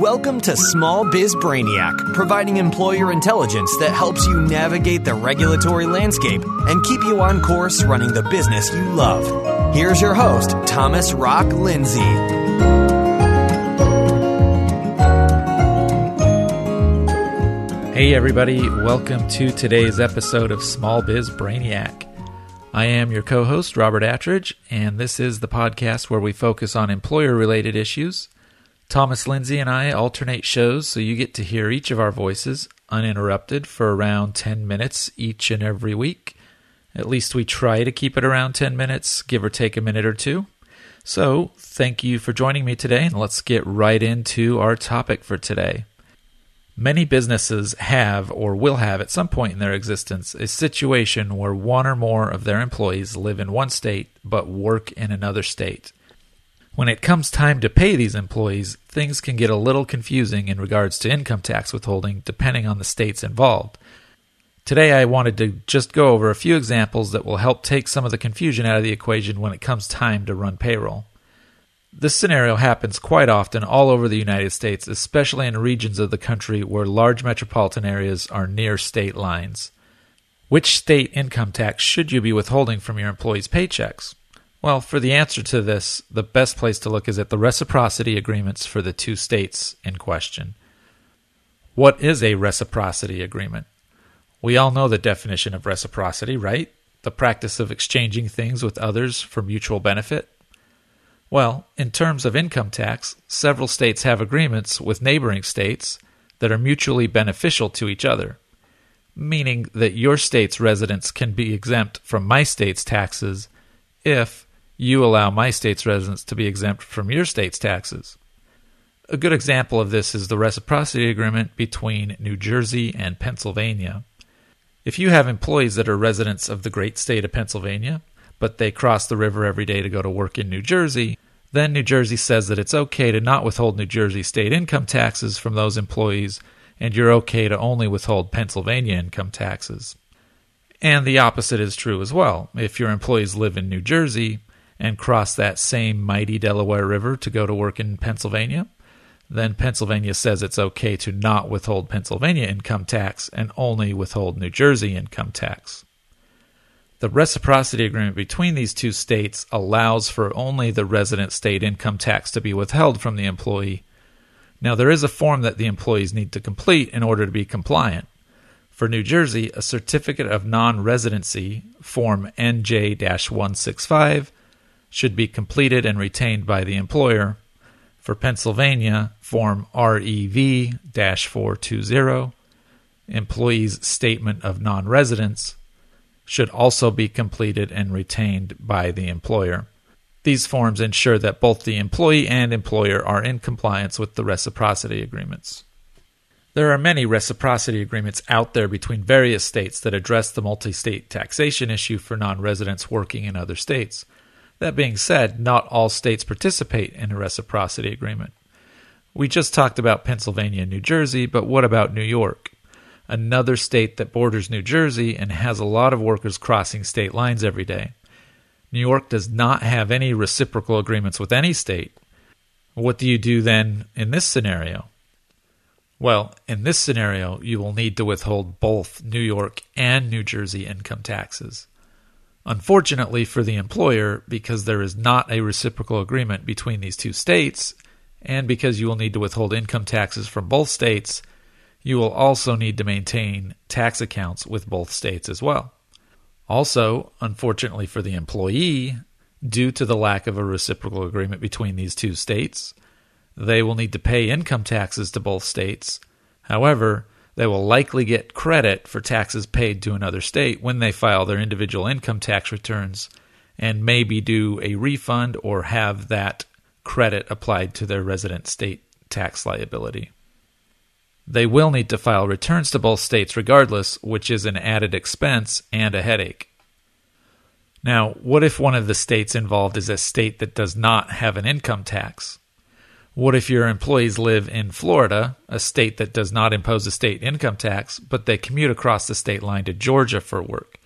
Welcome to Small Biz Brainiac, providing employer intelligence that helps you navigate the regulatory landscape and keep you on course running the business you love. Here's your host, Thomas Rock Lindsay. Hey, everybody, welcome to today's episode of Small Biz Brainiac. I am your co host, Robert Attridge, and this is the podcast where we focus on employer related issues Thomas Lindsay and I alternate shows, so you get to hear each of our voices uninterrupted for around 10 minutes each and every week. At least we try to keep it around 10 minutes, give or take a minute or two. So, thank you for joining me today, and let's get right into our topic for today. Many businesses have or will have at some point in their existence a situation where one or more of their employees live in one state but work in another state. When it comes time to pay these employees, things can get a little confusing in regards to income tax withholding depending on the states involved. Today, I wanted to just go over a few examples that will help take some of the confusion out of the equation when it comes time to run payroll. This scenario happens quite often all over the United States, especially in regions of the country where large metropolitan areas are near state lines. Which state income tax should you be withholding from your employees' paychecks? Well, for the answer to this, the best place to look is at the reciprocity agreements for the two states in question. What is a reciprocity agreement? We all know the definition of reciprocity, right? The practice of exchanging things with others for mutual benefit. Well, in terms of income tax, several states have agreements with neighboring states that are mutually beneficial to each other, meaning that your state's residents can be exempt from my state's taxes if you allow my state's residents to be exempt from your state's taxes. A good example of this is the reciprocity agreement between New Jersey and Pennsylvania. If you have employees that are residents of the great state of Pennsylvania, but they cross the river every day to go to work in New Jersey, then New Jersey says that it's okay to not withhold New Jersey state income taxes from those employees, and you're okay to only withhold Pennsylvania income taxes. And the opposite is true as well. If your employees live in New Jersey, and cross that same mighty Delaware River to go to work in Pennsylvania, then Pennsylvania says it's okay to not withhold Pennsylvania income tax and only withhold New Jersey income tax. The reciprocity agreement between these two states allows for only the resident state income tax to be withheld from the employee. Now, there is a form that the employees need to complete in order to be compliant. For New Jersey, a certificate of non residency, Form NJ 165, should be completed and retained by the employer. For Pennsylvania, Form REV 420, Employee's Statement of Non Residence, should also be completed and retained by the employer. These forms ensure that both the employee and employer are in compliance with the reciprocity agreements. There are many reciprocity agreements out there between various states that address the multi state taxation issue for non residents working in other states. That being said, not all states participate in a reciprocity agreement. We just talked about Pennsylvania and New Jersey, but what about New York? Another state that borders New Jersey and has a lot of workers crossing state lines every day. New York does not have any reciprocal agreements with any state. What do you do then in this scenario? Well, in this scenario, you will need to withhold both New York and New Jersey income taxes. Unfortunately for the employer, because there is not a reciprocal agreement between these two states, and because you will need to withhold income taxes from both states, you will also need to maintain tax accounts with both states as well. Also, unfortunately for the employee, due to the lack of a reciprocal agreement between these two states, they will need to pay income taxes to both states. However, they will likely get credit for taxes paid to another state when they file their individual income tax returns and maybe do a refund or have that credit applied to their resident state tax liability. They will need to file returns to both states regardless, which is an added expense and a headache. Now, what if one of the states involved is a state that does not have an income tax? What if your employees live in Florida, a state that does not impose a state income tax, but they commute across the state line to Georgia for work?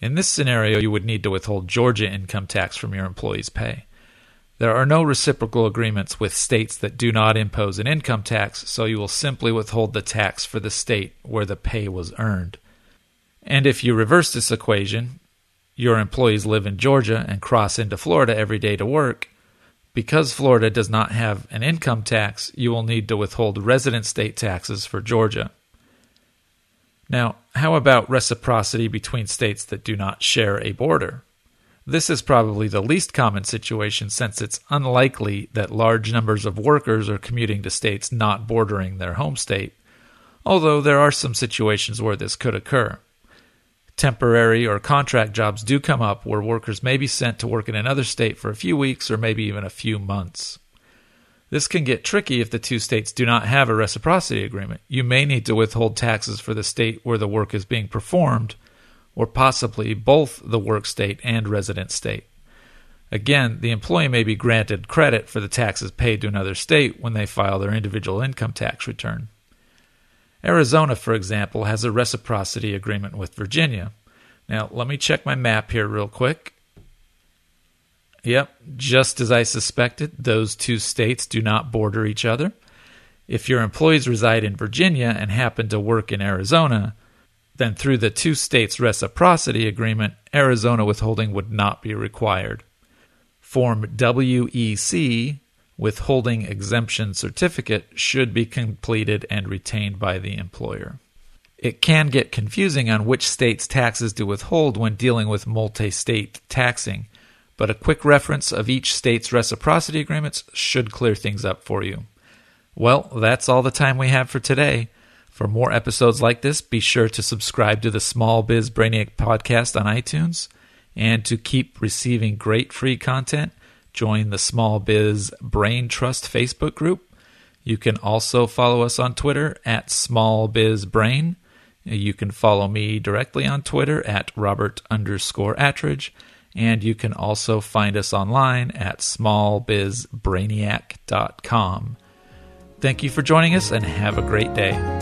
In this scenario, you would need to withhold Georgia income tax from your employees' pay. There are no reciprocal agreements with states that do not impose an income tax, so you will simply withhold the tax for the state where the pay was earned. And if you reverse this equation, your employees live in Georgia and cross into Florida every day to work. Because Florida does not have an income tax, you will need to withhold resident state taxes for Georgia. Now, how about reciprocity between states that do not share a border? This is probably the least common situation since it's unlikely that large numbers of workers are commuting to states not bordering their home state, although there are some situations where this could occur. Temporary or contract jobs do come up where workers may be sent to work in another state for a few weeks or maybe even a few months. This can get tricky if the two states do not have a reciprocity agreement. You may need to withhold taxes for the state where the work is being performed or possibly both the work state and resident state. Again, the employee may be granted credit for the taxes paid to another state when they file their individual income tax return. Arizona, for example, has a reciprocity agreement with Virginia. Now, let me check my map here real quick. Yep, just as I suspected, those two states do not border each other. If your employees reside in Virginia and happen to work in Arizona, then through the two states' reciprocity agreement, Arizona withholding would not be required. Form WEC, withholding exemption certificate, should be completed and retained by the employer. It can get confusing on which state's taxes to withhold when dealing with multi state taxing, but a quick reference of each state's reciprocity agreements should clear things up for you. Well, that's all the time we have for today. For more episodes like this, be sure to subscribe to the Small Biz Brainiac podcast on iTunes. And to keep receiving great free content, join the Small Biz Brain Trust Facebook group. You can also follow us on Twitter at Small Biz Brain. You can follow me directly on Twitter at Robert underscore Attridge. And you can also find us online at smallbizbrainiac.com. Thank you for joining us and have a great day.